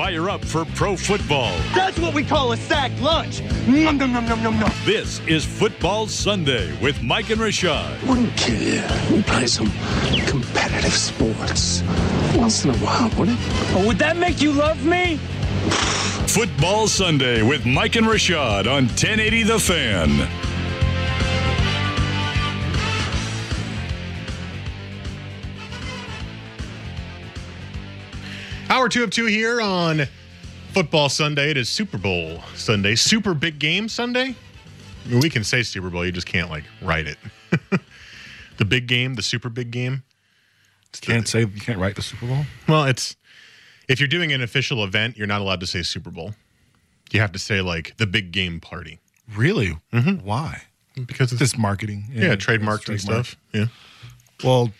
fire up for pro football. That's what we call a sack lunch. Nom, nom, nom, nom, nom, nom. This is Football Sunday with Mike and Rashad. Wouldn't kill you. We play some competitive sports. Once in a while, would it? Oh, would that make you love me? Football Sunday with Mike and Rashad on 1080 The Fan. Hour two of two here on Football Sunday. It is Super Bowl Sunday. Super big game Sunday. I mean, we can say Super Bowl, you just can't like write it. the big game, the super big game. Can't say you can't write the Super Bowl. Well, it's if you're doing an official event, you're not allowed to say Super Bowl. You have to say like the big game party Really? Mm-hmm. Why? because it's this marketing. yeah, trademarked it's and stuff. Yeah, Well,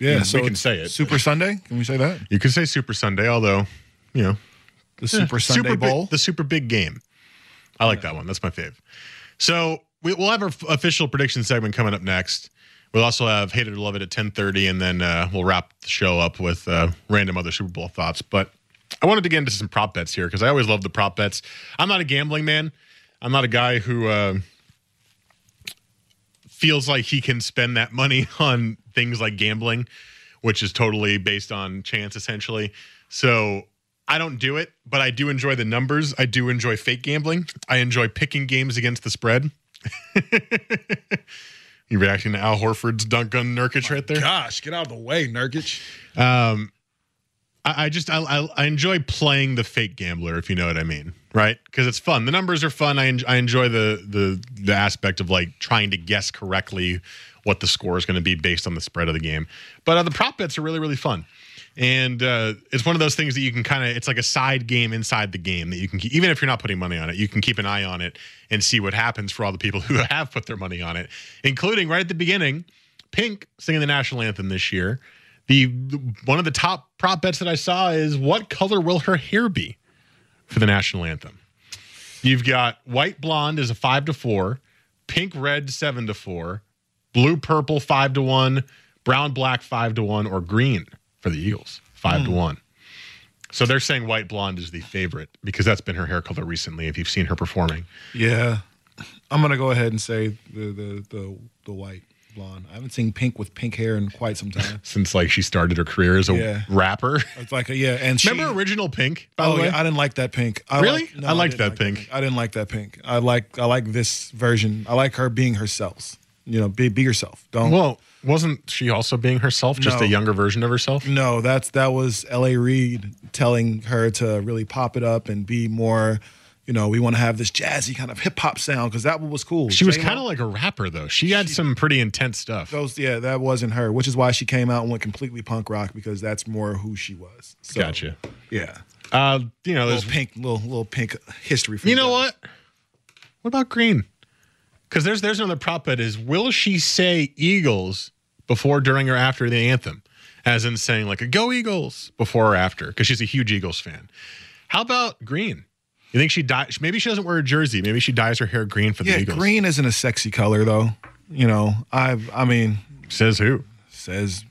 yeah. We so can say it. Super Sunday. Can we say that? you can say Super Sunday, although you know The Super Sunday super Bowl. Big, the super big game. I like that one. That's my fave. So we, we'll have our f- official prediction segment coming up next. We'll also have Hate It or Love It at 1030, and then uh, we'll wrap the show up with uh, random other Super Bowl thoughts. But I wanted to get into some prop bets here because I always love the prop bets. I'm not a gambling man. I'm not a guy who uh, feels like he can spend that money on things like gambling, which is totally based on chance, essentially. So I don't do it, but I do enjoy the numbers. I do enjoy fake gambling. I enjoy picking games against the spread. you reacting to Al Horford's dunk on Nurkic right there? Gosh, get out of the way, Nurkic. Um, I, I just I, I I enjoy playing the fake gambler, if you know what I mean, right? Because it's fun. The numbers are fun. I en- I enjoy the the the aspect of like trying to guess correctly what the score is going to be based on the spread of the game. But uh, the prop bets are really really fun. And uh, it's one of those things that you can kind of, it's like a side game inside the game that you can keep, even if you're not putting money on it, you can keep an eye on it and see what happens for all the people who have put their money on it, including right at the beginning, Pink singing the national anthem this year. The one of the top prop bets that I saw is what color will her hair be for the national anthem? You've got white blonde is a five to four, pink red seven to four, blue purple five to one, brown black five to one, or green for the Eagles five to hmm. one. So they're saying white blonde is the favorite because that's been her hair color recently. If you've seen her performing, Yeah, I'm gonna go ahead and say the the the, the white blonde. I haven't seen pink with pink hair in quite some time. since like she started her career as a Yeah. rapper. It's like a, yeah, and she, Remember original Pink? By Oh the way, yeah, I didn't like that pink. I Really? Like, I liked didn't that like pink. I didn't like that pink. I like I like this version. I like her being herself. You know, be be yourself. Don't. Well, wasn't she also being herself, just No. a younger version of herself? no, that's that was L.A. Reid telling her to really pop it up and be more. You know, we want to have this jazzy kind of hip hop sound because that one was cool. She was J-Lo- kind of like a rapper, though. She had some pretty intense stuff. those. Yeah, that wasn't her, which is why she came out and went completely punk rock because that's more who she was. So, Gotcha. Yeah, Uh, you know, there's, little pink, little little pink history. For you know guys. what? What about Green? Because there's there's another prop bet is will she say Eagles before, during, or after the anthem, as in saying like a Go Eagles before or after? Because she's a huge Eagles fan. How about Green? You think she dies? Maybe she doesn't wear a jersey. Maybe she dyes her hair green for the Yeah, Eagles. green isn't a sexy color though. You know, I've I mean, says who? says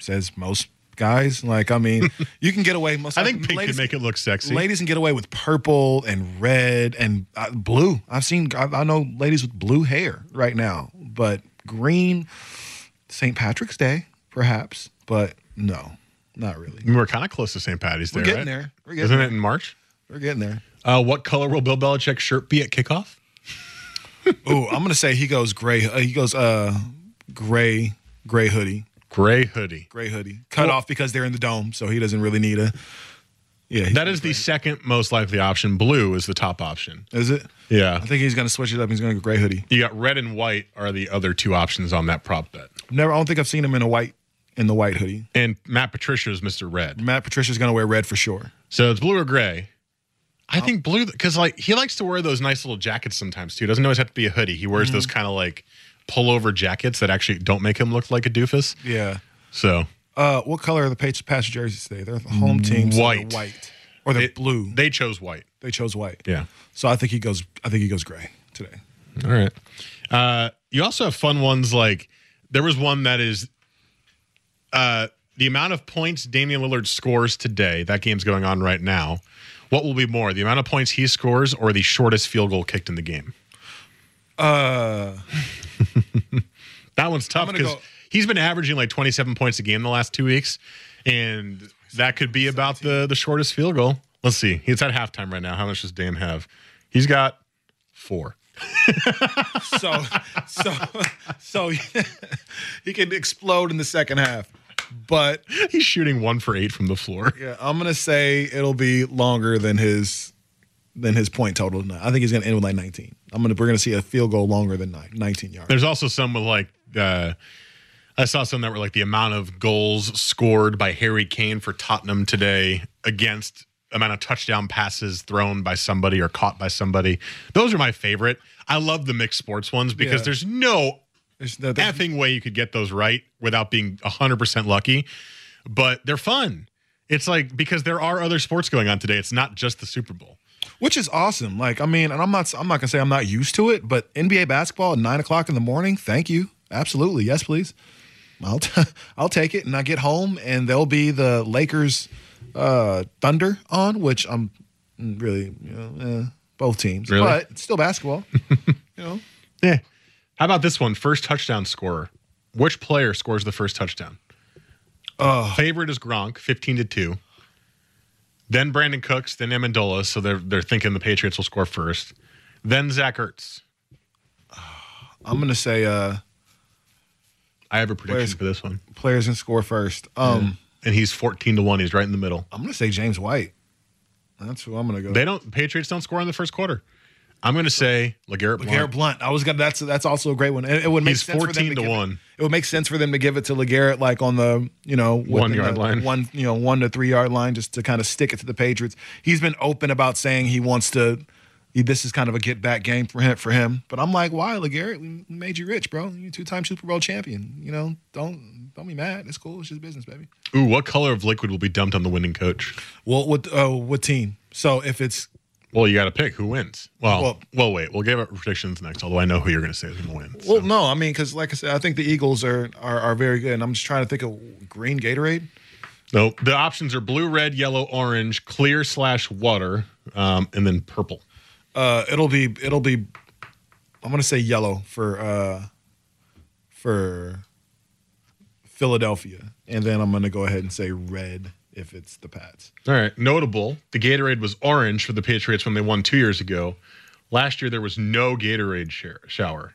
says most guys. Like I mean, you can get away. Most I think pink ladies, can make it look sexy. Ladies can get away with purple and red and uh, blue. I've seen I, I know ladies with blue hair right now, but green, St. Patrick's Day perhaps, but no, not really. We're kind of close to St. Patty's Day. We're getting right? there. We're getting Isn't there. it in March? We're getting there. Uh, what color will Bill Belichick's shirt be at kickoff? Oh, I'm gonna say he goes gray. Uh, he goes uh gray gray hoodie. Gray hoodie. gray hoodie cut Well- off because they're in the dome, so he doesn't really need a. Yeah, That is the second most likely option. Blue is the top option. is it? Yeah. I think he's gonna switch it up. He's gonna go gray hoodie. You got red and white are the other two options on that prop bet. Never. I don't think I've seen him in a white in the white hoodie. And Matt Patricia is Mr. Red. Matt Patricia's gonna wear red for sure. So it's blue or gray. I think blue because like he likes to wear those nice little jackets sometimes too. Doesn't always have to be a hoodie. He wears those kind of like pullover jackets that actually don't make him look like a doofus. Yeah. So Uh, what color are the Patriots Patch jerseys today? They're the home team. so they're White. white, or they're blue. They, they chose white. They chose white. Yeah. So I think he goes. I think he goes gray today. All right. Uh, you also have fun ones like there was one that is uh, the amount of points Damian Lillard scores today, that game's going on right now. What will be more, the amount of points he scores or the shortest field goal kicked in the game? Uh, That one's tough because go- he's been averaging like 27 points a game the last two weeks, and that could be about the the shortest field goal. Let's see. He's at halftime right now. How much does Dame have? He's got four. so so so he can explode in the second half. But He's shooting one for eight from the floor. yeah, I'm gonna say it'll be longer than his than his point total tonight. I think he's gonna end with like 19. I'm gonna we're gonna see a field goal longer than nine, 19 yards. There's also some with like uh, I saw some that were like the amount of goals scored by Harry Kane for Tottenham today against amount of touchdown passes thrown by somebody or caught by somebody. Those are my favorite. I love the mixed sports ones because Yeah. there's no There's no- there's- effing way you could get those right without being 100% lucky, but they're fun. It's like because there are other sports going on today. It's not just the Super Bowl. which is awesome. Like, I mean, and I'm not, I'm not gonna say I'm not used to it, but NBA basketball at nine o'clock in the morning. Thank you, absolutely, yes, please. I'll, t- I'll take it, and I get home, and there'll be the Lakers, uh, Thunder on, which I'm really, you know, eh, both teams, Really? but it's still basketball. you know, Yeah. How about this one? First touchdown scorer. Which player scores the first touchdown? Favorite is Gronk, 15 to 2. Then Brandin Cooks, then Amendola. So they're they're thinking the Patriots will score first. Then Zach Ertz. I'm gonna say uh, I have a prediction Where's- for this one. players can score first. Um, And he's 14 to 1. He's right in the middle. I'm gonna say James White. That's who I'm gonna go. They don't Patriots don't score in the first quarter. I'm going to say LeGarrette Blunt. Legarrette Blunt. I was gonna. That's that's also a great one. It, it would make He's sense for them 14 to give it- one. It would make sense for them to give it to Legarrette like on the you know One yard line. one you know one to three yard line, just to kind of stick it to the Patriots. He's been open about saying he wants to. he- This is kind of a get back game for him. For him, but I'm like, why, Legarrette? We made you rich, bro. You're two time Super Bowl champion. You know, don't don't be mad. It's cool. It's just business, baby. Ooh, what color of liquid will be dumped on the winning coach? Well, what uh, what team? So if it's Well, you got to pick who wins. Well, well, Well- wait. We'll give our predictions next. Although I know who you're going to say is going to win. so. well, no, I mean, because like I said, I think the Eagles are, are are very good. And I'm just trying to think of green Gatorade. No, the options are blue, red, yellow, orange, clear slash water, um, and then purple. Uh, it'll be it'll be. I'm gonna say yellow for uh, for Philadelphia, and then I'm gonna go ahead and say red if it's the Pats. All right. Notable: the Gatorade was orange for the Patriots when they won two years ago. Last year there was no Gatorade shower.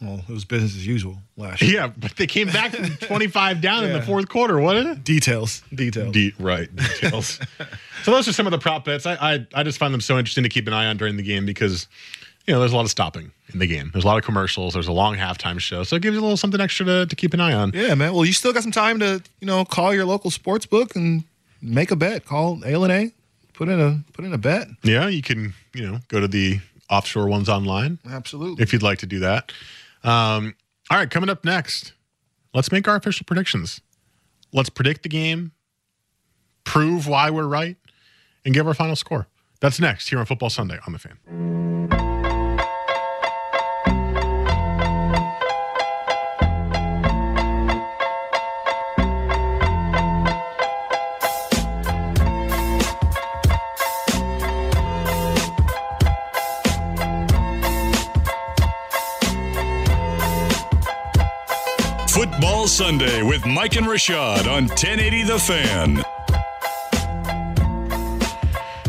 Well, it was business as usual last year. Yeah, but they came back from 25 down in the fourth quarter. Wasn't it? Details, details. De- right details. so those are some of the prop bets. I, I I just find them so interesting to keep an eye on during the game because you know there's a lot of stopping in the game. There's a lot of commercials. There's a long halftime show, so it gives you a little something extra to, to keep an eye on. yeah, man. Well, you still got some time to you know call your local sports book and make a bet. Call A and A, put in a put in a bet. Yeah, you can you know go to the offshore ones online Absolutely. if you'd like to do that. Um, all right, coming up next, let's make our official predictions. Let's predict the game, prove why we're right, and give our final score. That's next here on Football Sunday on the Fan. Sunday with Mike and Rashad on 1080 The Fan.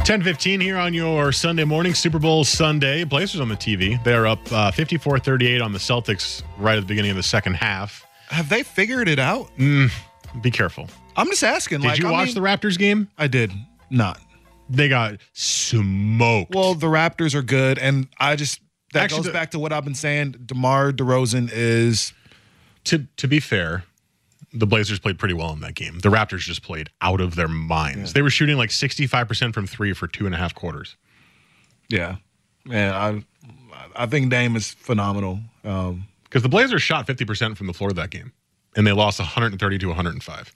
10:15 here on your Sunday morning Super Bowl Sunday. Blazers on the TV. They're up uh, 54-38 on the Celtics right at the beginning of the second half. Have they figured it out? Be careful. I'm just asking. Did like, you I watch mean- the Raptors game? I did not. They got smoked. Well, the Raptors are good, and I just that Actually, goes the- back to what I've been saying. DeMar DeRozan is to to be fair, the Blazers played pretty well in that game. The Raptors just played out of their minds. They were shooting like 65% from three for two and a half quarters. yeah, man. I I think Dame is phenomenal. Um, Because the Blazers shot 50% from the floor that game. And they lost 130 to 105.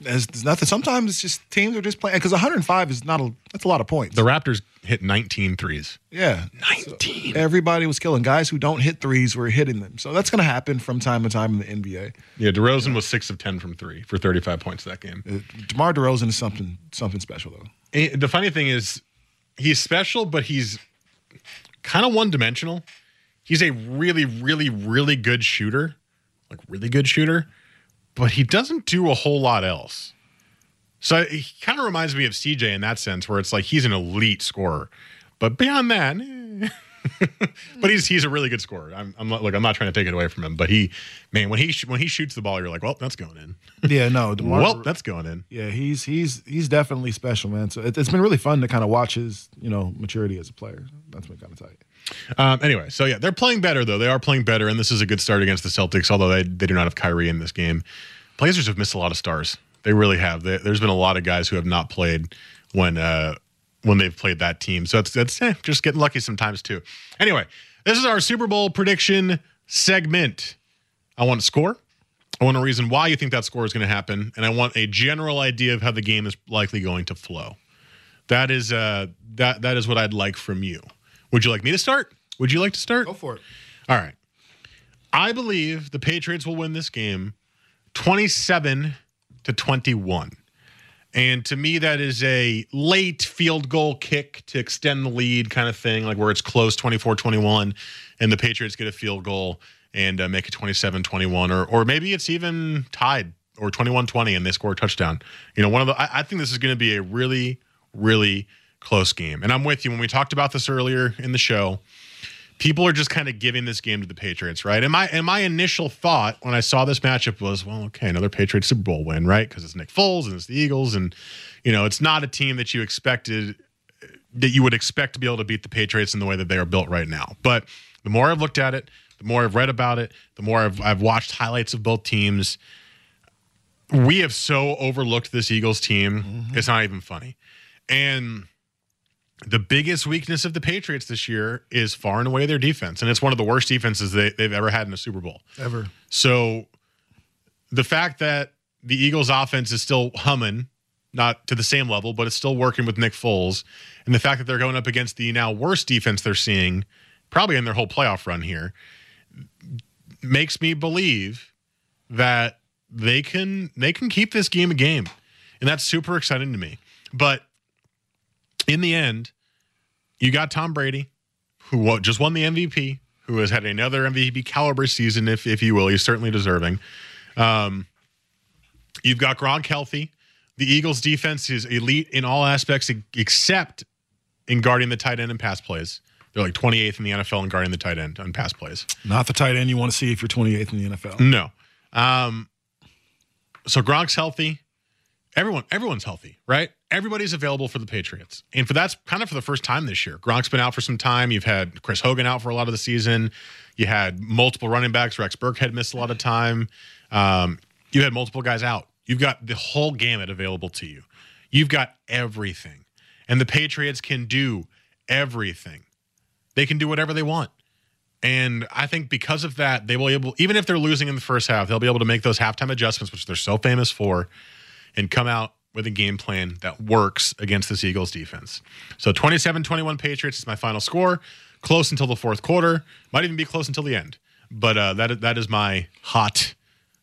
There's, there's nothing. Sometimes it's just teams are just playing because 105 is not a that's a lot of points. The Raptors hit 19 threes. Yeah. 19. Everybody was killing. Guys who don't hit threes were hitting them. So that's going to happen from time to time in the NBA. Yeah, DeRozan was six of 10 from three for 35 points that game. Uh, DeMar DeRozan is something something special though. And the funny thing is, he's special, but he's kind of one dimensional. He's a really, really, really good shooter, like really good shooter, but he doesn't do a whole lot else. So he kind of reminds me of CJ in that sense, where it's like he's an elite scorer, but beyond that, eh. but he's he's a really good scorer. I'm, I'm not, look, I'm not trying to take it away from him, but he, man, when he sh- when he shoots the ball, you're like, well, that's going in. Yeah, no, DeMar well, that's going in. Yeah, he's he's he's definitely special, man. So it, it's been really fun to kind of watch his you know maturity as a player. That's been kind of tight. Um, anyway, so yeah, they're playing better though. They are playing better, and this is a good start against the Celtics. Although they they do not have Kyrie in this game. Blazers have missed a lot of stars. They really have. They, there's been a lot of guys who have not played when uh, when they've played that team. So that's that's eh, just getting lucky sometimes too. Anyway, this is our Super Bowl prediction segment. I want a score. I want a reason why you think that score is going to happen, and I want a general idea of how the game is likely going to flow. That is uh, that that is what I'd like from you. Would you like me to start? Would you like to start? Go for it. All right. I believe the Patriots will win this game 27 to 21. And to me, that is a late field goal kick to extend the lead kind of thing, like where it's close 24 21, and the Patriots get a field goal and uh, make it 27 21. Or, or maybe it's even tied or 21 20 and they score a touchdown. You know, one of the, I, I think this is going to be a really, really close game. And I'm with you. When we talked about this earlier in the show, people are just kind of giving this game to the Patriots, right? And my and my initial thought when I saw this matchup was, well, okay, another Patriots Super Bowl win, right? Because it's Nick Foles and it's the Eagles, and you know, it's not a team that you expected that you would expect to be able to beat the Patriots in the way that they are built right now. But the more I've looked at it, the more I've read about it, the more I've I've watched highlights of both teams. We have so overlooked this Eagles team. Mm-hmm. It's not even funny. And the biggest weakness of the Patriots this year is far and away their defense, and it's one of the worst defenses they, they've ever had in a Super Bowl ever. So the fact that the Eagles' offense is still humming, not to the same level, but it's still working with Nick Foles, and the fact that they're going up against the now worst defense they're seeing, probably in their whole playoff run here, makes me believe that they can they can keep this game a game, and that's super exciting to me. But in the end, you got Tom Brady, who just won the MVP, who has had another MVP caliber season, if if you will. He's certainly deserving. Um, you've got Gronk healthy. The Eagles' defense is elite in all aspects except in guarding the tight end and pass plays. They're like 28th in the NFL in guarding the tight end on pass plays. Not the tight end you want to see if you're 28th in the NFL. No. Um, so Gronk's healthy. Everyone, everyone's healthy, right? Everybody's available for the Patriots, and for that's kind of for the first time this year. Gronk's been out for some time. You've had Chris Hogan out for a lot of the season. You had multiple running backs. Rex Burkhead missed a lot of time. Um, you had multiple guys out. You've got the whole gamut available to you. You've got everything, and the Patriots can do everything. They can do whatever they want. And I think because of that, they will be able, even if they're losing in the first half, they'll be able to make those halftime adjustments, which they're so famous for, and come out with a game plan that works against this Eagles defense. So 27 21 Patriots is my final score. Close until the fourth quarter. Might even be close until the end. But uh, that, that is my hot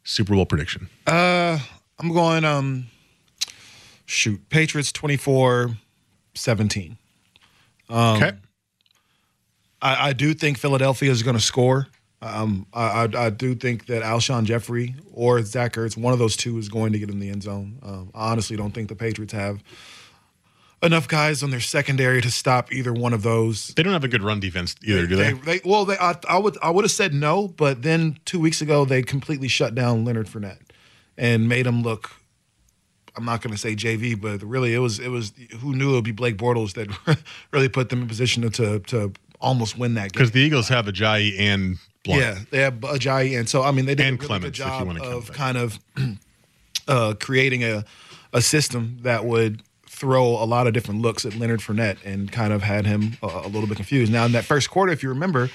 Super Bowl prediction. Uh, I'm going, um, shoot, Patriots 24 17. Um, okay. I, I do think Philadelphia is going to score. Um, I, I, I, do think that Alshon Jeffery or Zach Ertz, one of those two, is going to get in the end zone. Um, I honestly don't think the Patriots have enough guys on their secondary to stop either one of those. They don't have a good run defense either, do they? they, they well, they, I, I, would I would have said no, but then two weeks ago they completely shut down Leonard Fournette and made him look. I'm not going to say JV, but really it was it was who knew it would be Blake Bortles that really put them in position to to, almost win that game. Because the Eagles have a Ajayi and Blunt. Yeah, they have Ajayi, and so I mean they did and a really Clemens, good if you job of kind of uh, creating a a system that would throw a lot of different looks at Leonard Fournette and kind of had him a, a little bit confused. Now in that first quarter, if you remember,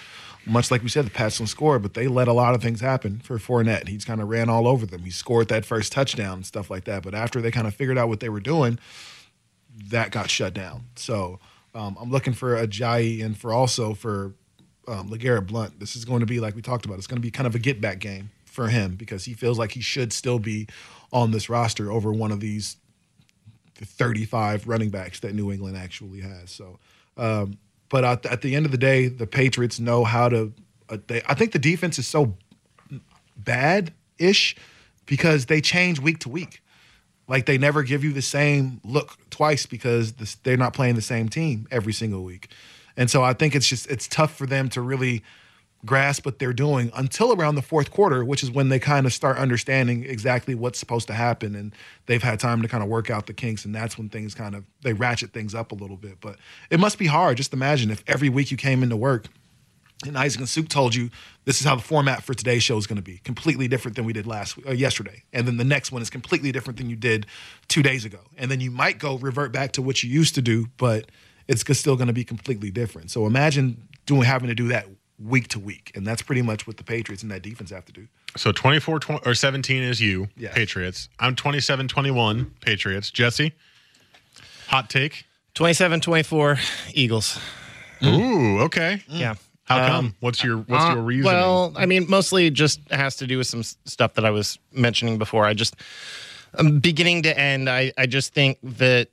much like we said, the Pats don't score, but they let a lot of things happen for Fournette. He's kind of ran all over them. He scored that first touchdown and stuff like that. But after they kind of figured out what they were doing, that got shut down. So Um, I'm looking for Ajayi and for also for um, Legarrette Blunt. This is going to be like we talked about. It's going to be kind of a get back game for him because he feels like he should still be on this roster over one of these 35 running backs that New England actually has. So, um, but at, at the end of the day, the Patriots know how to. Uh, they, I think the defense is so bad ish because they change week to week. Like they never give you the same look twice because this, they're not playing the same team every single week. And so I think it's just it's tough for them to really grasp what they're doing until around the fourth quarter, which is when they kind of start understanding exactly what's supposed to happen and they've had time to kind of work out the kinks and that's when things kind of they ratchet things up a little bit. But it must be hard. Just imagine if every week you came into work and Isaac and Suk told you this is how the format for today's show is going to be completely different than we did last uh, yesterday, and then the next one is completely different than you did two days ago, and then you might go revert back to what you used to do, but it's still going to be completely different. So imagine doing having to do that week to week, and that's pretty much what the Patriots and that defense have to do. So 24 20, or 17 is you, Yes. Patriots. I'm 27 21, Patriots. Jesse, hot take. 27 24 Eagles. Ooh, okay. Yeah. How Um, come? What's your What's Uh, your reason? Well, I mean, mostly just has to do with some stuff that I was mentioning before. I just, um, beginning to end, I, I just think that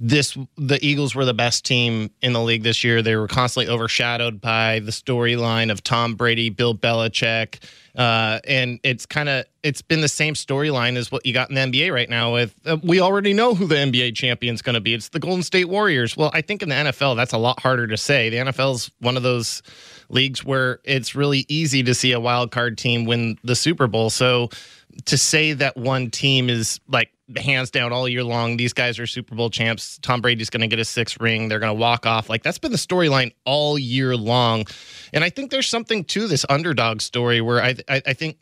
this the Eagles were the best team in the league this year. They were constantly overshadowed by the storyline of Tom Brady, Bill Belichick, uh, and it's kind of it's been the same storyline as what you got in the NBA right now. With uh, we already know who the NBA champion's going to be. It's the Golden State Warriors. Well, I think in the NFL that's a lot harder to say. The NFL's one of those leagues where it's really easy to see a wild card team win the Super Bowl. So to say that one team is like hands down all year long, these guys are Super Bowl champs. Tom Brady's going to get a sixth ring. They're going to walk off. Like that's been the storyline all year long. And I think there's something to this underdog story where I, I, I think.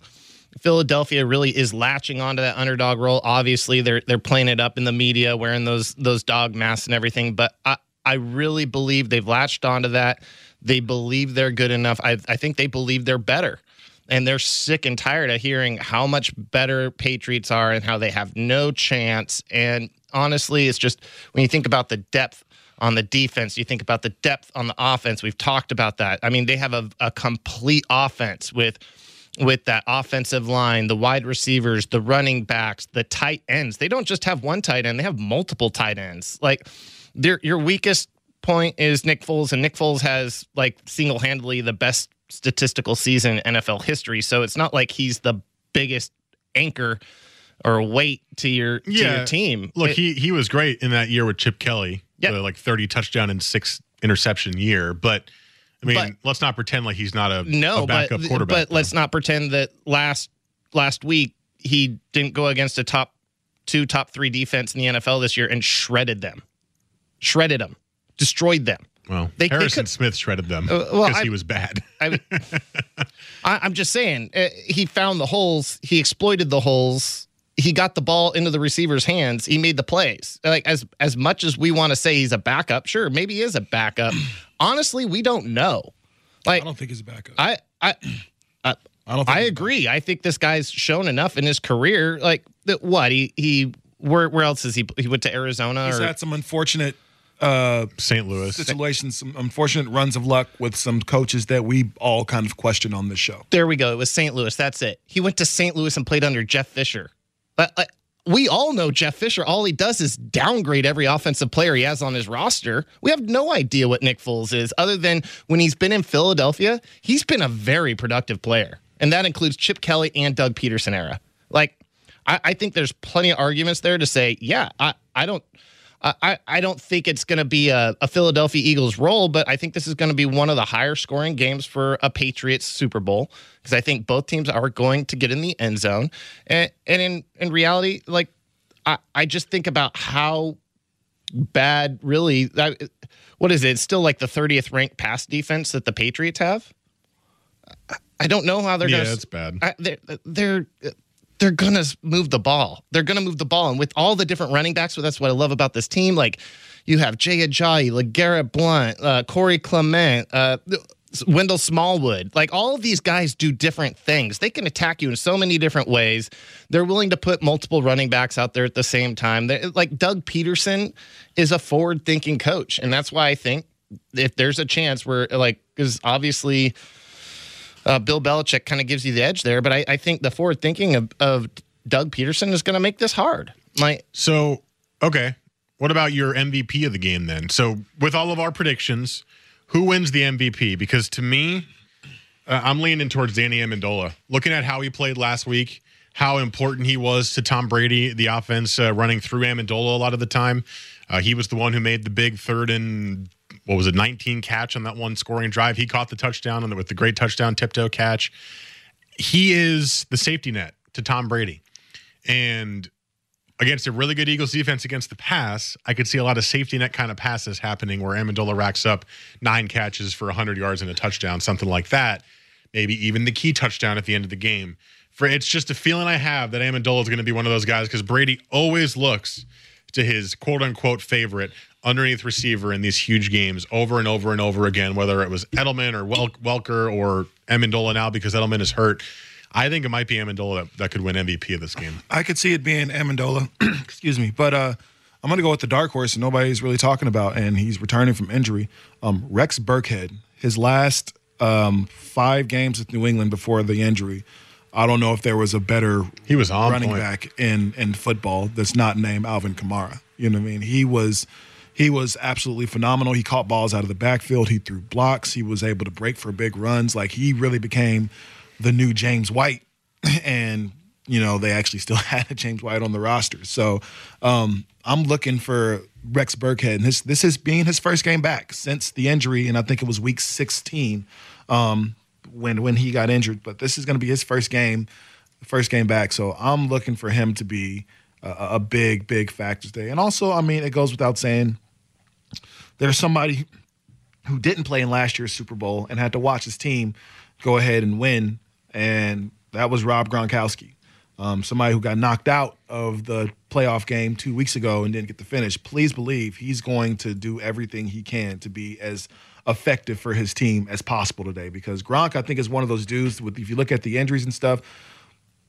Philadelphia really is latching onto that underdog role. Obviously, they're they're playing it up in the media, wearing those those dog masks and everything. But I I really believe they've latched onto that. They believe they're good enough. I I think they believe they're better and they're sick and tired of hearing how much better Patriots are and how they have no chance. And honestly, it's just when you think about the depth on the defense, you think about the depth on the offense. We've talked about that. I mean, they have a, a complete offense with with that offensive line, the wide receivers, the running backs, the tight ends. They don't just have one tight end; they have multiple tight ends. Like, your weakest point is Nick Foles, and Nick Foles has like single handedly the best statistical season in NFL history. So it's not like he's the biggest anchor or weight to your to your team. Look, It- he he was great in that year with Chip Kelly. Yep. the, like 30 touchdown and six interception year. But I mean, But- let's not pretend like he's not a, no, a backup but quarterback. but let's not pretend that last last week he didn't go against a top two, top three defense in the NFL this year and shredded them, shredded them, destroyed them. Well, they- they Harrison could- Smith shredded them Uh, because well, he was bad. I, I, I'm just saying, uh, he found the holes. He exploited the holes. He got the ball into the receiver's hands. He made the plays. Like as as much as we want to say he's a backup, sure, maybe he is a backup. Honestly, we don't know. Like I don't think he's a backup. I I I, I don't. I agree. I think this guy's shown enough in his career. Like that, what he he where where else is he? He went to Arizona He's or had some unfortunate uh, St. Louis. situations, some unfortunate runs of luck with some coaches that we all kind of question on this show. There we go. It was St. Louis. That's it. He went to St. Louis and played under Jeff Fisher. But uh, we all know Jeff Fisher. All he does is downgrade every offensive player he has on his roster. We have no idea what Nick Foles is, other than when he's been in Philadelphia, he's been a very productive player. And that includes Chip Kelly and Doug Pederson era. Like, I, I think there's plenty of arguments there to say, yeah, I, I don't. I, I don't think it's going to be a, a Philadelphia Eagles role, but I think this is going to be one of the higher scoring games for a Patriots Super Bowl because I think both teams are going to get in the end zone. And, and in, in reality, like, I, I just think about how bad, really, I, what is it? It's still like the 30th ranked pass defense that the Patriots have. I- don't know how they're Yeah, going to. it's bad. I, they're they're they're gonna move the ball. They're gonna move the ball, and with all the different running backs, so that's what I love about this team. Like you have Jay Ajayi, LeGarrette Blunt, uh, Corey Clement. Uh, Wendell Smallwood. Like all of these guys do different things. They can attack you in so many different ways. They're willing to put multiple running backs out there at the same time. They're, like Doug Pederson is a forward thinking coach. And that's why I think if there's a chance where, like, because obviously uh, Bill Belichick kind of gives you the edge there, but I, I think the forward thinking of, of Doug Pederson is going to make this hard. My So, okay. What about your MVP of the game then? So, with all of our predictions, who wins the MVP? Because to me, uh, I'm leaning towards Danny Amendola. Looking at how he played last week, how important he was to Tom Brady, the offense uh, running through Amendola a lot of the time. Uh, he was the one who made the big third and what was it, 19 catch on that one scoring drive. He caught the touchdown with the great touchdown tiptoe catch. He is the safety net to Tom Brady. And against a really good Eagles defense against the pass, I could see a lot of safety net kind of passes happening where Amendola racks up nine catches for 100 yards and a touchdown, something like that. Maybe even the key touchdown at the end of the game. For it's just a feeling I have that Amendola is going to be one of those guys because Brady always looks to his quote unquote favorite underneath receiver in these huge games over and over and over again, whether it was Edelman or Wel- Welker or Amendola now because Edelman is hurt. I think it might be Amendola that, that could win MVP of this game. I could see it being Amendola, excuse me, but uh, I'm going to go with the dark horse nobody's really talking about, and he's returning from injury. Um, Rex Burkhead, his last um, five games with New England before the injury. I don't know if there was a better He was on running point. back in in football that's not named Alvin Kamara. You know what I mean? He was he was absolutely phenomenal. He caught balls out of the backfield. He threw blocks. He was able to break for big runs. Like he really became the new James White. And you know they actually still had a James White on the roster. So um, I'm looking for Rex Burkhead. And this this is being his first game back since the injury, and I think it was week 16 um, when when he got injured. But this is going to be his first game, first game back. So I'm looking for him to be a, a big big factor today. And also, I mean, it goes without saying, there's somebody who didn't play in last year's Super Bowl and had to watch his team go ahead and win, and that was Rob Gronkowski. Um, somebody who got knocked out of the playoff game two weeks ago and didn't get to finish. Please believe he's going to do everything he can to be as effective for his team as possible today. Because Gronk, I think, is one of those dudes. With if you look at the injuries and stuff,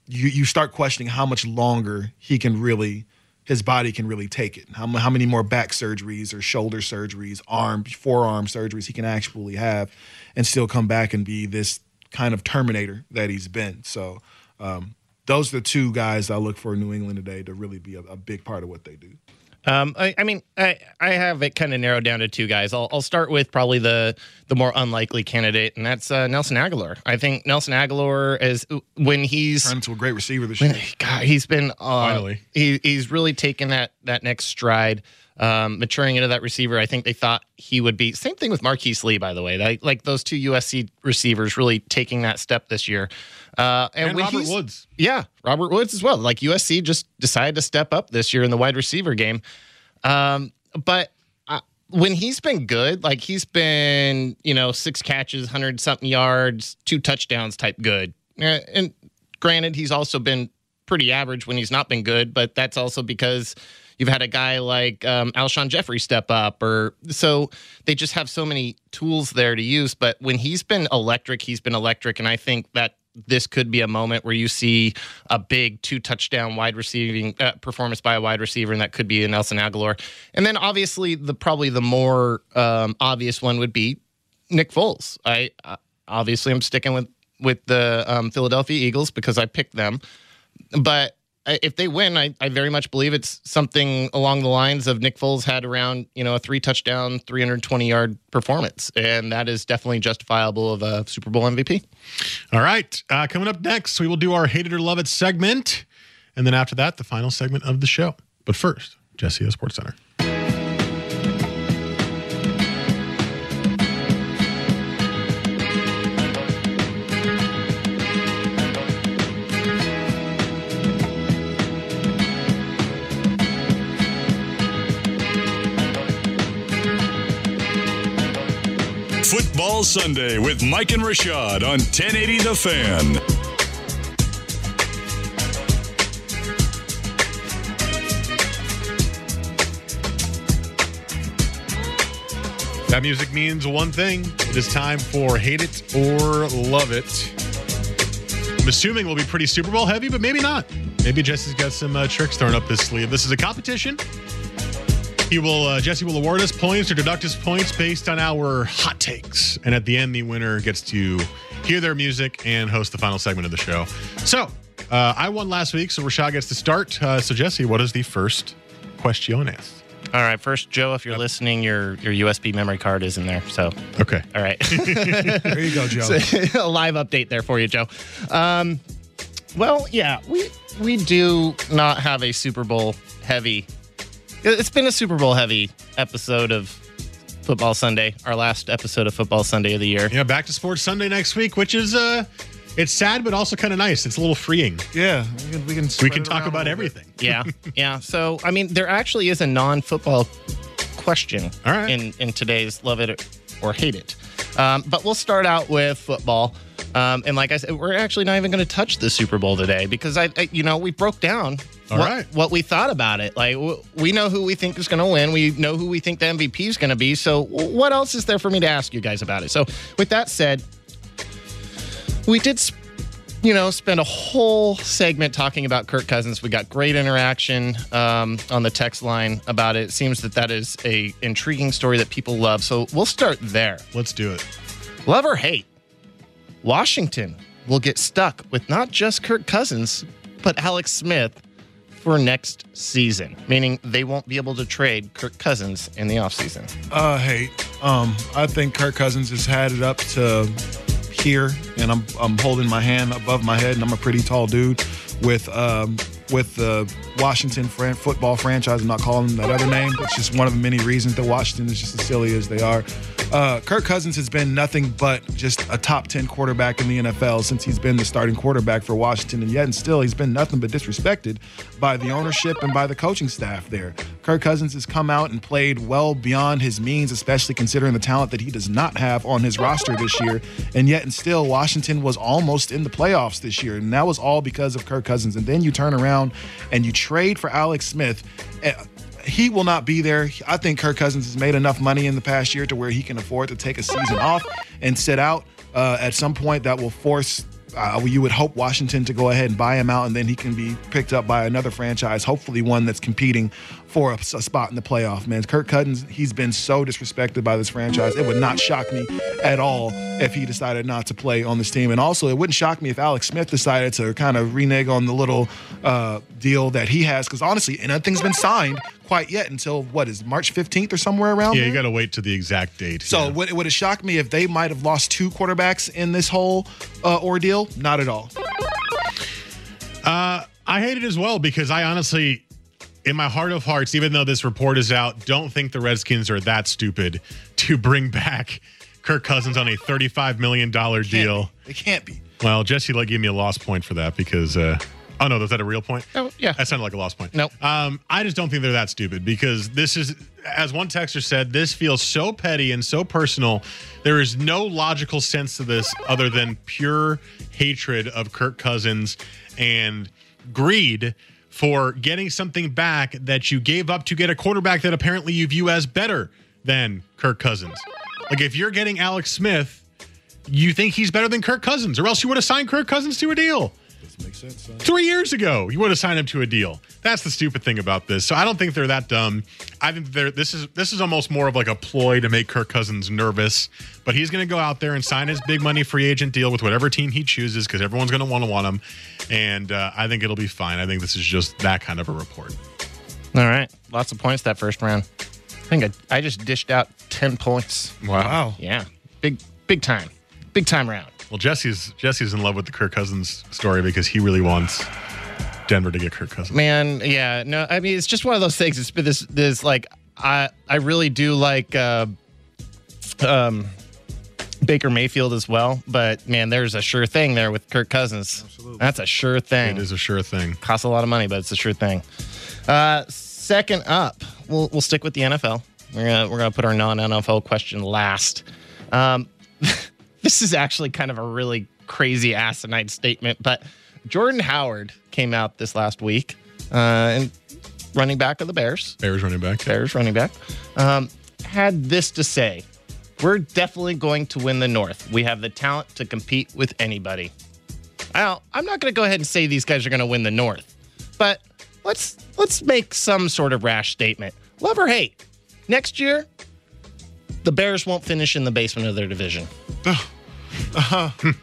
you you start questioning how much longer he can really his body can really take it. How, how many more back surgeries or shoulder surgeries, arm, forearm surgeries he can actually have and still come back and be this kind of terminator that he's been. So, um, those are the two guys I look for in New England today to really be a, a big part of what they do. Um, I, I mean, I, I have it kind of narrowed down to two guys. I'll, I'll start with probably the the more unlikely candidate, and that's uh, Nelson Agholor. I think Nelson Agholor is when he's Turned into a great receiver this year. God, he's been uh, Finally. He, he's really taken that that next stride, um, maturing into that receiver. I think they thought he would be. Same thing with Marquise Lee, by the way. Like, like those two USC receivers really taking that step this year. Uh, and And Robert Woods. yeah, Robert Woods as well. Like USC just decided to step up this year in the wide receiver game. Um, but uh, when he's been good, like he's been, you know, six catches, hundred something yards, two touchdowns type good. Uh, and granted, he's also been pretty average when he's not been good, but that's also because you've had a guy like um, Alshon Jeffery step up, or so they just have so many tools there to use. But when he's been electric, he's been electric, and I think that this could be a moment where you see a big two touchdown wide receiving uh, performance by a wide receiver, and that could be a Nelson Agholor. And then obviously the probably the more um, obvious one would be Nick Foles. I uh, obviously I'm sticking with with the um, Philadelphia Eagles because I picked them, but if they win, I, I very much believe it's something along the lines of Nick Foles had around you know a three touchdown, 320 yard performance, and that is definitely justifiable of a Super Bowl MVP. All right. Uh, coming up next, we will do our Hate It or Love It segment. And then after that, the final segment of the show. But first, Jesse, Sports Center. Sunday with Mike and Rashad on 1080 The Fan. That music means one thing. It is time for Hate It or Love It. I'm assuming we'll be pretty Super Bowl heavy, but maybe not. Maybe Jesse's got some uh, tricks thrown up his sleeve. This is a competition. He will, uh, Jesse will award us points or deduct us points based on our hot takes. And at the end, the winner gets to hear their music and host the final segment of the show. So, uh, I won last week, so Rashad gets to start. Uh, so, Jesse, what is the first questiones? All right, first, Joe, if you're listening, your your USB memory card is in there. So, Okay. all right. There you go, Joe. a live update there for you, Joe. Um, well, yeah, we we do not have a Super Bowl heavy. It's been a Super Bowl heavy episode of Football Sunday, our last episode of Football Sunday of the year. Yeah, back to Sports Sunday next week, which is uh it's sad but also kind of nice. It's a little freeing. yeah, we can we can, We can talk about everything. Yeah, yeah. So, I mean, there actually is a non-football question All right. in in today's love it or hate it. Um, but we'll start out with football. Um, and like I said, we're actually not even going to touch the Super Bowl today because I, I you know, we broke down All what, right. what we thought about it. Like w- we know who we think is going to win. We know who we think the MVP is going to be. So w- what else is there for me to ask you guys about it? So with that said, we did. Sp- you know, spend a whole segment talking about Kirk Cousins. We got great interaction um, on the text line about it. It seems that that is a intriguing story that people love. So we'll start there. Let's do it. Love or hate, Washington will get stuck with not just Kirk Cousins, but Alex Smith for next season, meaning they won't be able to trade Kirk Cousins in the offseason. Uh, hate. Um, I think Kirk Cousins has had it up to here, and I'm I'm holding my hand above my head, and I'm a pretty tall dude with um with the Washington fran- football franchise. I'm not calling them that other name. It's just one of the many reasons that Washington is just as silly as they are. Uh, Kirk Cousins has been nothing but just a top 10 quarterback in the NFL since he's been the starting quarterback for Washington. And yet, and still, he's been nothing but disrespected by the ownership and by the coaching staff there. Kirk Cousins has come out and played well beyond his means, especially considering the talent that he does not have on his roster this year. And yet, and still, Washington was almost in the playoffs this year. And that was all because of Kirk Cousins. And then you turn around and you trade for Alex Smith. Eh, he will not be there. I think Kirk Cousins has made enough money in the past year to where he can afford to take a season off and sit out. Uh, at some point, that will force. Uh, you would hope Washington to go ahead and buy him out, and then he can be picked up by another franchise, hopefully one that's competing for a, a spot in the playoff. Man, Kirk Cousins, he's been so disrespected by this franchise. It would not shock me at all if he decided not to play on this team, and also it wouldn't shock me if Alex Smith decided to kind of renege on the little uh, deal that he has, because honestly, nothing's been signed quite yet until what is March 15th or somewhere around Yeah, there? you got to wait to the exact date. So yeah. would, would it shock me if they might have lost two quarterbacks in this whole uh, ordeal? Not at all. Uh, I hate it as well because I honestly, in my heart of hearts, even though this report is out, don't think the Redskins are that stupid to bring back Kirk Cousins on a $35 million deal. be. It can't be. Well, Jesse like gave me a lost point for that because uh oh no, was that a real point? Oh, yeah. That sounded like a lost point. Nope. Um, I just don't think they're that stupid because this is as one texter said, this feels so petty and so personal. There is no logical sense to this other than pure hatred of Kirk Cousins and greed for getting something back that you gave up to get a quarterback that apparently you view as better than Kirk Cousins. Like if you're getting Alex Smith, you think he's better than Kirk Cousins, or else you would have signed Kirk Cousins to a deal Makes sense. Son. three years ago. You would have signed him to a deal. That's the stupid thing about this. So I don't think they're that dumb. I think they're this is this is almost more of like a ploy to make Kirk Cousins nervous. But he's going to go out there and sign his big money free agent deal with whatever team he chooses because everyone's going to want to want him. And uh, I think it'll be fine. I think this is just that kind of a report. All right, lots of points that first round. I think I, I just dished out ten points. Wow. Yeah, big big time, big time round. Well, Jesse's Jesse's in love with the Kirk Cousins story because he really wants Denver to get Kirk Cousins. Man, yeah, no, I mean it's just one of those things. It's been this this like I I really do like uh, um Baker Mayfield as well, but man, there's a sure thing there with Kirk Cousins. Absolutely. That's a sure thing. It is a sure thing. Costs a lot of money, but it's a sure thing. Uh, second up, we'll we'll stick with the NFL. We're gonna we're gonna put our non NFL question last. Um, this is actually kind of a really crazy asinine statement, but Jordan Howard came out this last week, uh, and running back of the Bears, Bears running back. Bears running back, um, had this to say we're definitely going to win the North. We have the talent to compete with anybody. Now, I'm not going to go ahead and say these guys are going to win the North, but let's let's make some sort of rash statement. Love or hate, next year the Bears won't finish in the basement of their division.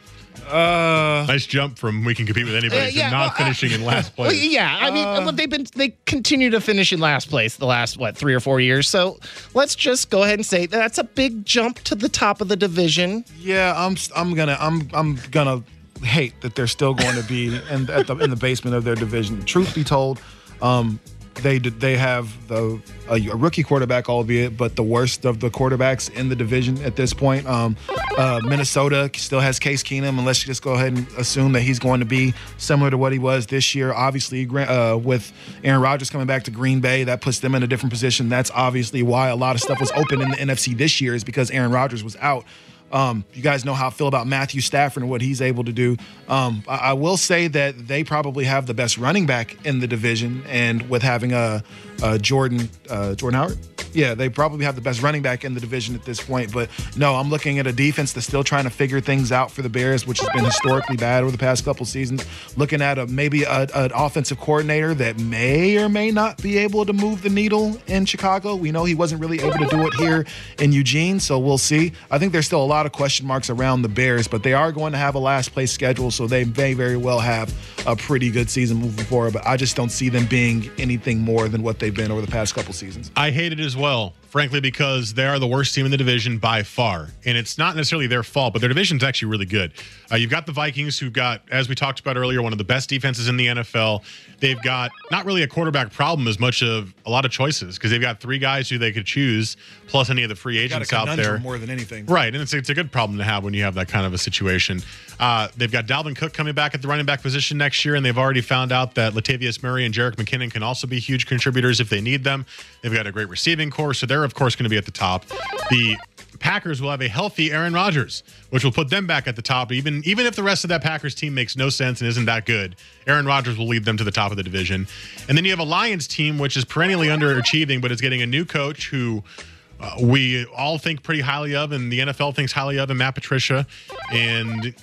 Nice jump from we can compete with anybody Uh, to not well, I- finishing in last Well, place. yeah, I mean, Uh. well, they've been they continue to finish in last place the last what three or four years. So let's just go ahead and say that's a big jump to the top of the division. Yeah, I'm I'm gonna I'm I'm gonna hate that they're still going to be in at the in the basement of their division. Truth be told, um, they they have the a, a rookie quarterback, albeit, but the worst of the quarterbacks in the division at this point. Um, uh, Minnesota still has Case Keenum, and let's just go ahead and assume that he's going to be similar to what he was this year. Obviously, uh, with Aaron Rodgers coming back to Green Bay, that puts them in a different position. That's obviously why a lot of stuff was open in the NFC this year, is because Aaron Rodgers was out. Um, you guys know how I feel about Matthew Stafford and what he's able to do. Um, I, I will say that they probably have the best running back in the division, and with having a, a Jordan uh, Jordan Howard, yeah, they probably have the best running back in the division at this point. But no, I'm looking at a defense that's still trying to figure things out for the Bears, which has been historically bad over the past couple seasons. Looking at a maybe a, an offensive coordinator that may or may not be able to move the needle in Chicago. We know he wasn't really able to do it here in Eugene, so we'll see. I think there's still a lot of question marks around the Bears, but they are going to have a last place schedule, so they may very well have a pretty good season moving forward. But I just don't see them being anything more than what they've been over the past couple seasons. I hate it as well, frankly, because they are the worst team in the division by far. And it's not necessarily their fault, but their division's actually really good. Uh, you've got the Vikings, who've got, as we talked about earlier, one of the best defenses in the NFL. They've got not really a quarterback problem as much of a lot of choices because they've got three guys who they could choose, plus any of the free agents out there. more than anything. Right, and it's, it's a good problem to have when you have that kind of a situation. Uh, they've got Dalvin Cook coming back at the running back position next year, and they've already found out that Latavius Murray and Jerick McKinnon can also be huge contributors if they need them. They've got a great receiving corps, so they're of course going to be at the top. The Packers will have a healthy Aaron Rodgers, which will put them back at the top. Even even if the rest of that Packers team makes no sense and isn't that good, Aaron Rodgers will lead them to the top of the division. And then you have a Lions team, which is perennially underachieving, but is getting a new coach who uh, we all think pretty highly of, and the NFL thinks highly of, and Matt Patricia, and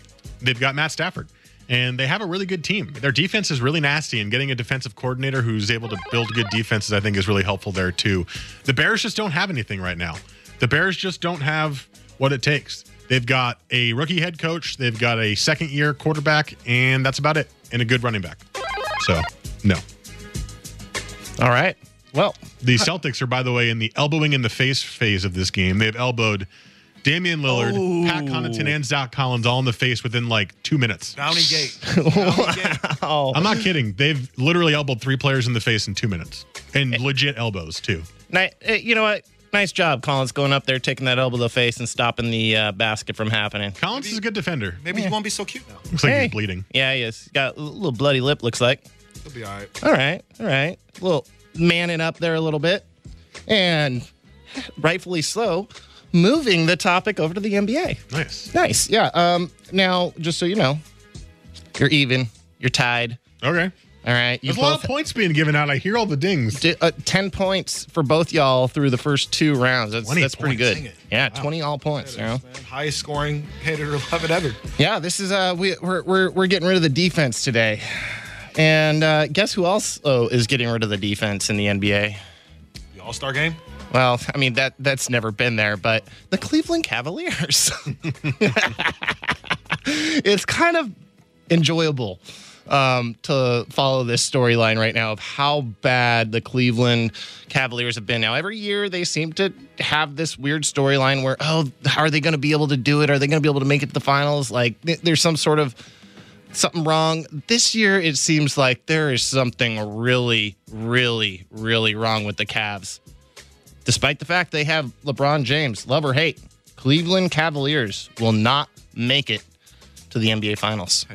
they've got Matt Stafford. And they have a really good team. Their defense is really nasty, and getting a defensive coordinator who's able to build good defenses, I think, is really helpful there too. The Bears just don't have anything right now. The Bears just don't have what it takes. They've got a rookie head coach, they've got a second year quarterback, and that's about it, and a good running back. So, no. All right. Well, The Celtics are, by the way, in the elbowing in the face phase of this game. They've elbowed Damian Lillard, Pat Connaughton, and Zach Collins all in the face within like two minutes. Downing Gate. Downing Gate. I'm not kidding. They've literally elbowed three players in the face in two minutes, and legit elbows too. eh, you know what? Nice job, Collins, going up there, taking that elbow to the face, and stopping the uh, basket from happening. Collins is a good defender. Maybe he won't be so cute now. Looks like Hey. he's bleeding. Yeah, he is. Got a little bloody lip, looks like. He'll be all right. All right, all right. A little manning up there a little bit. And rightfully so, moving the topic over to the NBA. Nice. Nice. Yeah. Um, now, just so you know, you're even, you're tied. Okay. All right. You There's a lot of points being given out. I hear all the dings. di- uh, 10 points for both y'all through the first two rounds. That's, 20 that's pretty points. good. Dang it. Yeah, 20 all points. You know? Highest scoring hitter 11 ever. Yeah, this is uh we we're we're, we're getting rid of the defense today. And uh, guess who else oh, is getting rid of the defense in the NBA? The All Star game. Well, I mean that that's never been there, but the Cleveland Cavaliers. it's kind of enjoyable um, to follow this storyline right now of how bad the Cleveland Cavaliers have been. Now, every year they seem to have this weird storyline where, oh, are they going to be able to do it? Are they going to be able to make it to the finals? Like, th- there's some sort of something wrong. This year, it seems like there is something really, really, really wrong with the Cavs. Despite the fact they have LeBron James, love or hate, Cleveland Cavaliers will not make it to the NBA Finals.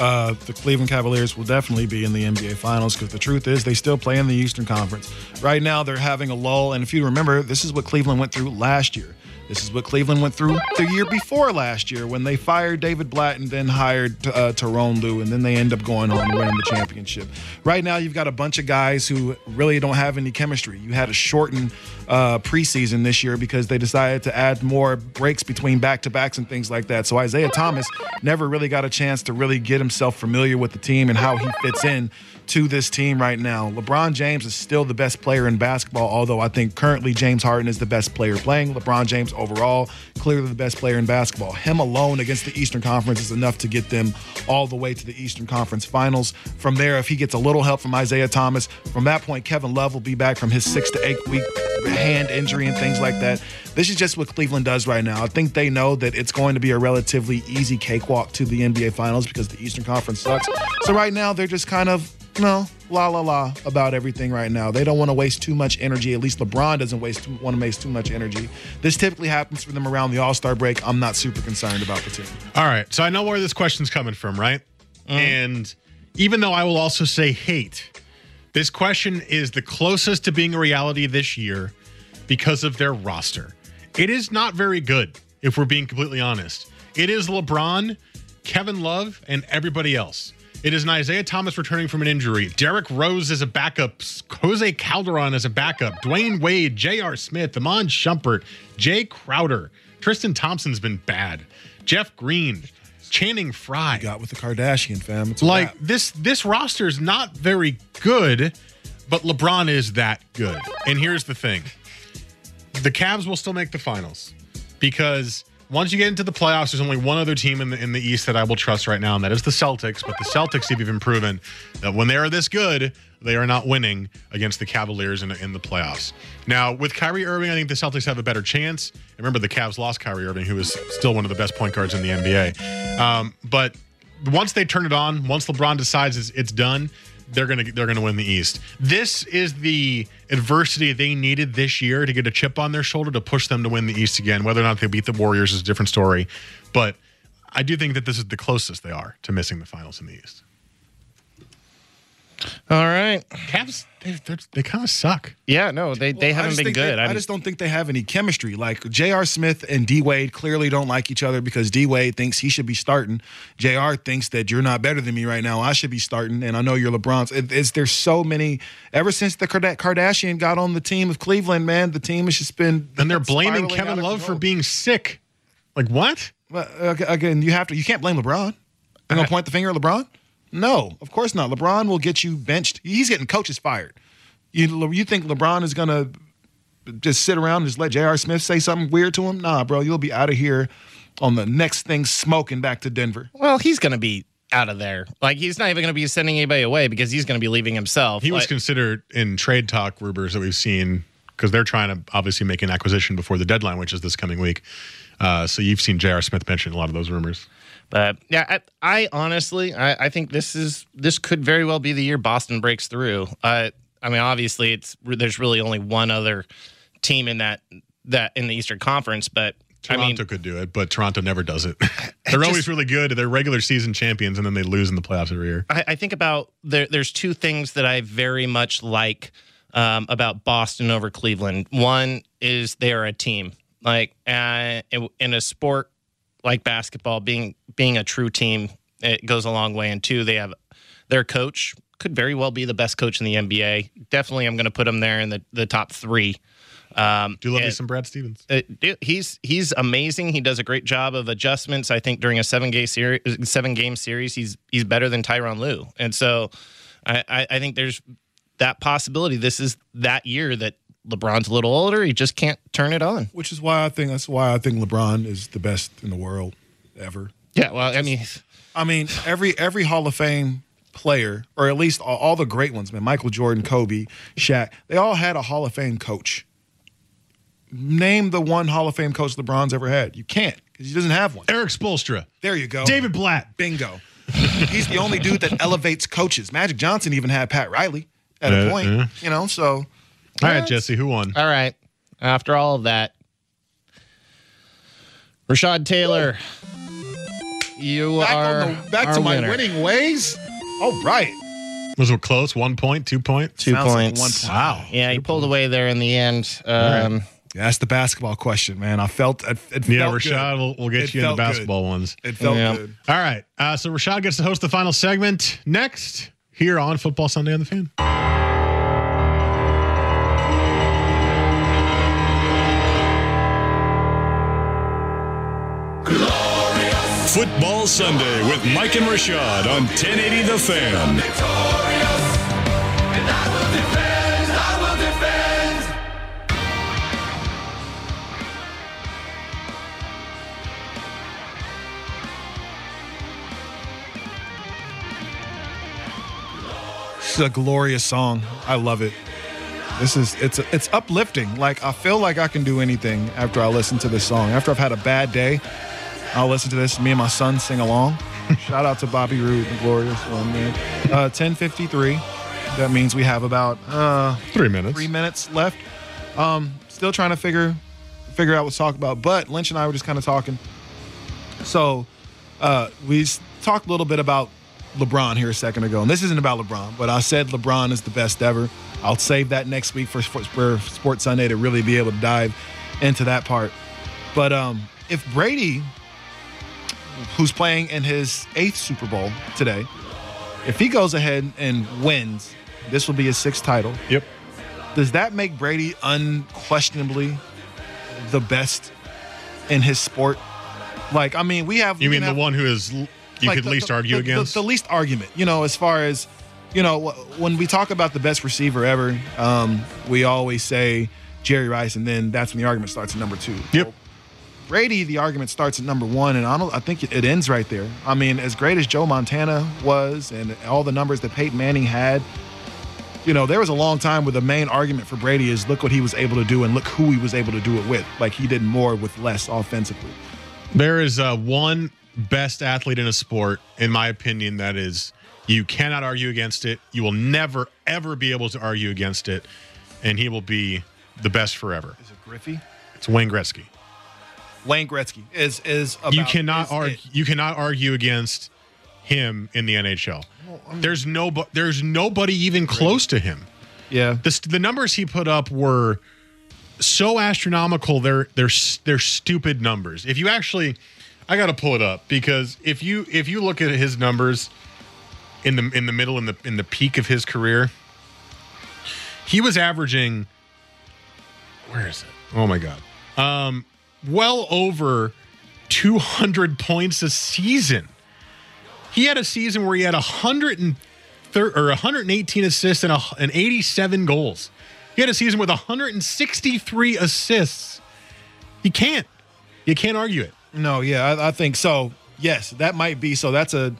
Uh, the Cleveland Cavaliers will definitely be in the NBA Finals because the truth is they still play in the Eastern Conference. Right now, they're having a lull. And if you remember, this is what Cleveland went through last year. This is what Cleveland went through the year before last year when they fired David Blatt and then hired uh, Tyronn Lue, and then they end up going on and winning the championship. Right now, you've got a bunch of guys who really don't have any chemistry. You had a shortened uh, preseason this year because they decided to add more breaks between back to backs and things like that. So Isaiah Thomas never really got a chance to really get himself familiar with the team and how he fits in to this team right now. LeBron James is still the best player in basketball, although I think currently James Harden is the best player playing. LeBron James overall, clearly the best player in basketball. Him alone against the Eastern Conference is enough to get them all the way to the Eastern Conference Finals. From there, if he gets a little help from Isaiah Thomas, from that point, Kevin Love will be back from his six to eight week hand injury and things like that. This is just what Cleveland does right now. I think they know that it's going to be a relatively easy cakewalk to the NBA Finals because the Eastern Conference sucks. So right now, they're just kind of know, la la la about everything right now. They don't want to waste too much energy. At least LeBron doesn't waste too, want to waste too much energy. This typically happens for them around the All Star break. I'm not super concerned about the team. All right. So I know where this question's coming from, right? Mm-hmm. And even though I will also say hate, this question is the closest to being a reality this year because of their roster. It is not very good, if we're being completely honest. It is LeBron, Kevin Love, and everybody else. It is an Isaiah Thomas returning from an injury. Derrick Rose is a backup. Jose Calderon is a backup. Dwyane Wade, J.R. Smith, Iman Shumpert, Jae Crowder. Tristan Thompson's been bad. Jeff Green, Channing Frye. Got with the Kardashian fam. It's Like this this roster is not very good, but LeBron is that good. And here's the thing. The Cavs will still make the finals because once you get into the playoffs, there's only one other team in the in the East that I will trust right now, and that is the Celtics. But the Celtics have even proven that when they are this good, they are not winning against the Cavaliers in, in the playoffs. Now, with Kyrie Irving, I think the Celtics have a better chance. Remember, the Cavs lost Kyrie Irving, who is still one of the best point guards in the NBA. Um, but once they turn it on, once LeBron decides it's, it's done, they're gonna they're gonna win the East. This is the adversity they needed this year to get a chip on their shoulder to push them to win the East again. Whether or not they beat the Warriors is a different story, but I do think that this is the closest they are to missing the finals in the East. All right. Cavs, they, they're- kind of suck. Yeah, no, they, they I haven't been good. they- I'm- I just don't think they have any chemistry. Like J.R. Smith and D Wade clearly don't like each other because D Wade thinks he should be starting. J.R. thinks that you're not better than me right now. I should be starting, and I know you're LeBron's. It, it's, there's so many. Ever since the Kardashian got on the team of Cleveland, man, the team has just been. And they're blaming Kevin Love for being sick. Like what? But uh, again, you have to. You can't blame LeBron. I'm gonna point the finger at LeBron. No, of course not. LeBron will get you benched. He's getting coaches fired. You you think LeBron is gonna just sit around and just let J.R. Smith say something weird to him? Nah, bro. You'll be out of here on the next thing smoking back to Denver. well, he's going to be out of there. Like, he's not even going to be sending anybody away because he's going to be leaving himself. He was considered in trade talk rumors that we've seen because they're trying to obviously make an acquisition before the deadline, which is this coming week. Uh, so you've seen J.R. Smith mention a lot of those rumors. But yeah, I, I honestly, I, I think this is this could very well be the year Boston breaks through. Uh, I mean, obviously, it's there's really only one other team in that that in the Eastern Conference, but Toronto I mean, could do it, but Toronto never does it. They're always really good. They're regular season champions, and then they lose in the playoffs every year. I, I think about there, there's two things that I very much like um, about Boston over Cleveland. One is they are a team. Like uh, in, in a sport like basketball, being being a true team, it goes a long way. And two, they have their coach could very well be the best coach in the NBA. Definitely, I'm going to put him there in the, the top three. Um, Do you love me and- some Brad Stevens? uh, dude, he's he's amazing. He does a great job of adjustments. I think during a seven game series, seven game series, he's he's better than Tyronn Lue, and so I, I, I think there's that possibility. This is that year that LeBron's a little older. He just can't turn it on. Which is why I think that's why I think LeBron is the best in the world ever. Yeah, well, I mean, I mean, every every Hall of Fame player, or at least all, all the great ones, man, Michael Jordan, Kobe, Shaq, they all had a Hall of Fame coach. Name the one Hall of Fame coach LeBron's ever had. You can't because he doesn't have one. Erik Spoelstra, There you go. David Blatt. Bingo. He's the only dude that elevates coaches. Magic Johnson even had Pat Riley at a Uh, point, uh. you know. So All right, Jesse, who won? all right. After all of that, Rashad Taylor, you back, are the, back our to my winner. winning ways. All right. Was it close? One point, two point? Two Sounds like points. one point. Wow. Yeah, you pulled away there in the end. Um, Yeah, that's the basketball question, man. I felt it, it Yeah, felt Rashad, good. we'll, we'll get It you in the felt good. basketball ones. It felt Yeah. good. All right. Uh, so Rashad gets to host the final segment next here on Football Sunday on the Fan. Football Sunday with Mike and Rashad on 1080 The Fan. It's a glorious song. I love it. This is it's it's uplifting. Like I feel like I can do anything after I listen to this song. After I've had a bad day, I'll listen to this. Me and my son sing along. Shout out to Bobby Roode, the glorious one, man. Uh, 10:53. That means we have about uh, Three minutes. three minutes left. Um, still trying to figure figure out what to talk about. But Lynch and I were just kind of talking. So uh, we talked a little bit about LeBron here a second ago, and this isn't about LeBron, but I said LeBron is the best ever. I'll save that next week for, for, for Sports Sunday to really be able to dive into that part. But um, if Brady, who's playing in his eighth Super Bowl today, if he goes ahead and wins, this will be his sixth title Yep. does that make Brady unquestionably the best in his sport? Like, I mean, we have You mean the one who is you like, could the- least the- argue the- against? The, least argument, you know, as far as you know, when we talk about the best receiver ever, um, we always say Jerry Rice, and then that's when the argument starts at number two. Yep. Brady, the argument starts at number one, and I don't. I think it, it ends right there. I mean, as great as Joe Montana was, and all the numbers that Peyton Manning had, you know, there was a long time where the main argument for Brady is look what he was able to do, and look who he was able to do it with. Like he did more with less offensively. There is uh, one best athlete in a sport, in my opinion, that is you cannot argue against it. You will never, ever be able to argue against it, and he will be the best forever. Is it Griffey? It's Wayne Gretzky. Wayne Gretzky is is about, you cannot is argue. it. You cannot argue against him in the NHL. There's no. There's nobody even close to him. Yeah, The, the numbers he put up were so astronomical. They're they're they're stupid numbers. If you actually, I got to pull it up because if you if you look at his numbers in the in the middle in the in the peak of his career, he was averaging. Where is it? Oh my god, um, well over two hundred points a season. He had a season where he had 130 or 118 assists and, a, and 87 goals. He had a season with 163 assists. You can't. You can't argue it. No, yeah, I, I think so. Yes, that might be. So that's a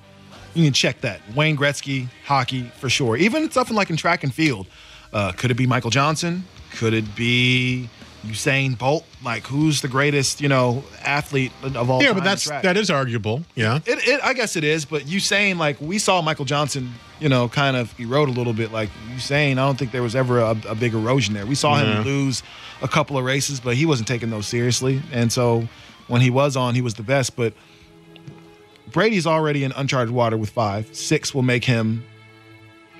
you can check that Wayne Gretzky hockey for sure. Even something like in track and field, uh, could it be Michael Johnson? Could it be Usain Bolt? Like who's the greatest you know athlete of all Yeah, time? Yeah, but that's that is arguable. Yeah. It, it, I guess it is, but Usain, like we saw Michael Johnson, you know, kind of erode a little bit. Like Usain, I don't think there was ever a, a big erosion there. We saw him lose a couple of races, but he wasn't taking those seriously. And so when he was on, he was the best. But Brady's already in uncharted water with five. Six will make him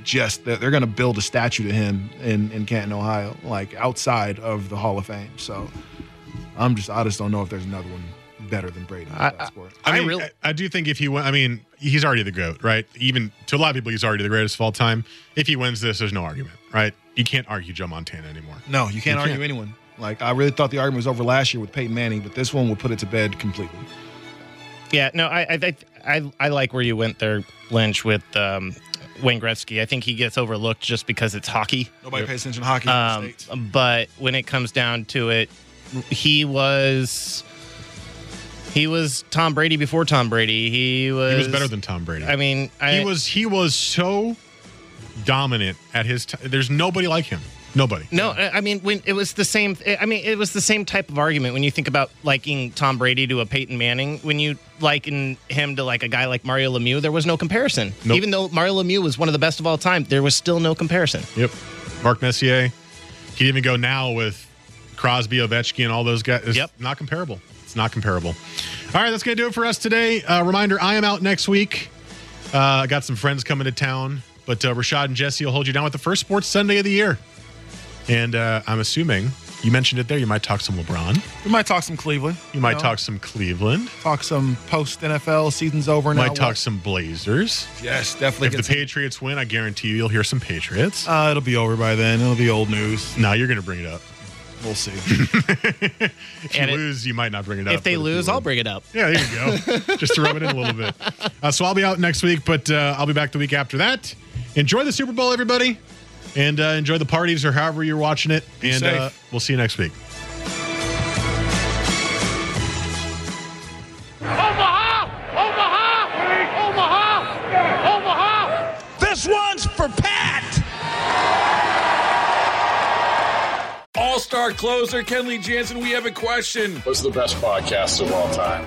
just they're, they're going to build a statue to him in in Canton, Ohio, like outside of the Hall of Fame. So I'm just I just don't know if there's another one better than Brady in I- sport. I, I mean, really- I, I do think if he win, I mean, he's already the goat, right? Even to a lot of people, he's already the greatest of all time. If he wins this, there's no argument, right? You can't argue Joe Montana anymore. No, you can't You argue can't. anyone. Like I really thought the argument was over last year with Peyton Manning, but this one will put it to bed completely. Yeah, no, I, I, I, I like where you went there, Lynch, with um, Wayne Gretzky. I think he gets overlooked just because it's hockey. Nobody pays attention to hockey in the Um, States. but when it comes down to it, he was he was Tom Brady before Tom Brady. He was He was better than Tom Brady. I mean, I, he was he was so dominant at his time. There's nobody like him. Nobody. No, I I mean when it was the same. I mean it was the same type of argument when you think about liking Tom Brady to a Peyton Manning. When you liken him to like a guy like Mario Lemieux, there was no comparison. Nope. Even though Mario Lemieux was one of the best of all time, there was still no comparison. Yep. Mark Messier. He'd even go now with Crosby, Ovechkin, and all those guys. It's Yep. not comparable. It's not comparable. All right, that's going to do it for us today. Uh, reminder I am out next week. Uh, I got some friends coming to town, but uh, Rashad and Jesse will hold you down with the first Sports Sunday of the year. And uh, I'm assuming You mentioned it there. You might talk some LeBron. We might talk some Cleveland. You might know, talk some Cleveland. talk some post NFL season's over now. Might talk some Blazers. Yes, definitely. If the some- Patriots win, I guarantee you you'll hear some Patriots. uh, it'll be over by then. It'll be old news. no, you're going to bring it up. We'll see. If And you it- lose, you might not bring it up. If they lose, win- I'll bring it up. Yeah, there you go. Just to rub it in a little bit. Uh, so I'll be out next week, but uh, I'll be back the week after that. Enjoy the Super Bowl, everybody, and uh, enjoy the parties or however you're watching it. Be and uh, we'll see you next week. Omaha! Omaha! Omaha! Omaha! This one's for Pat! All star closer Kenley Jansen, we have a question. What's the best podcast of all time?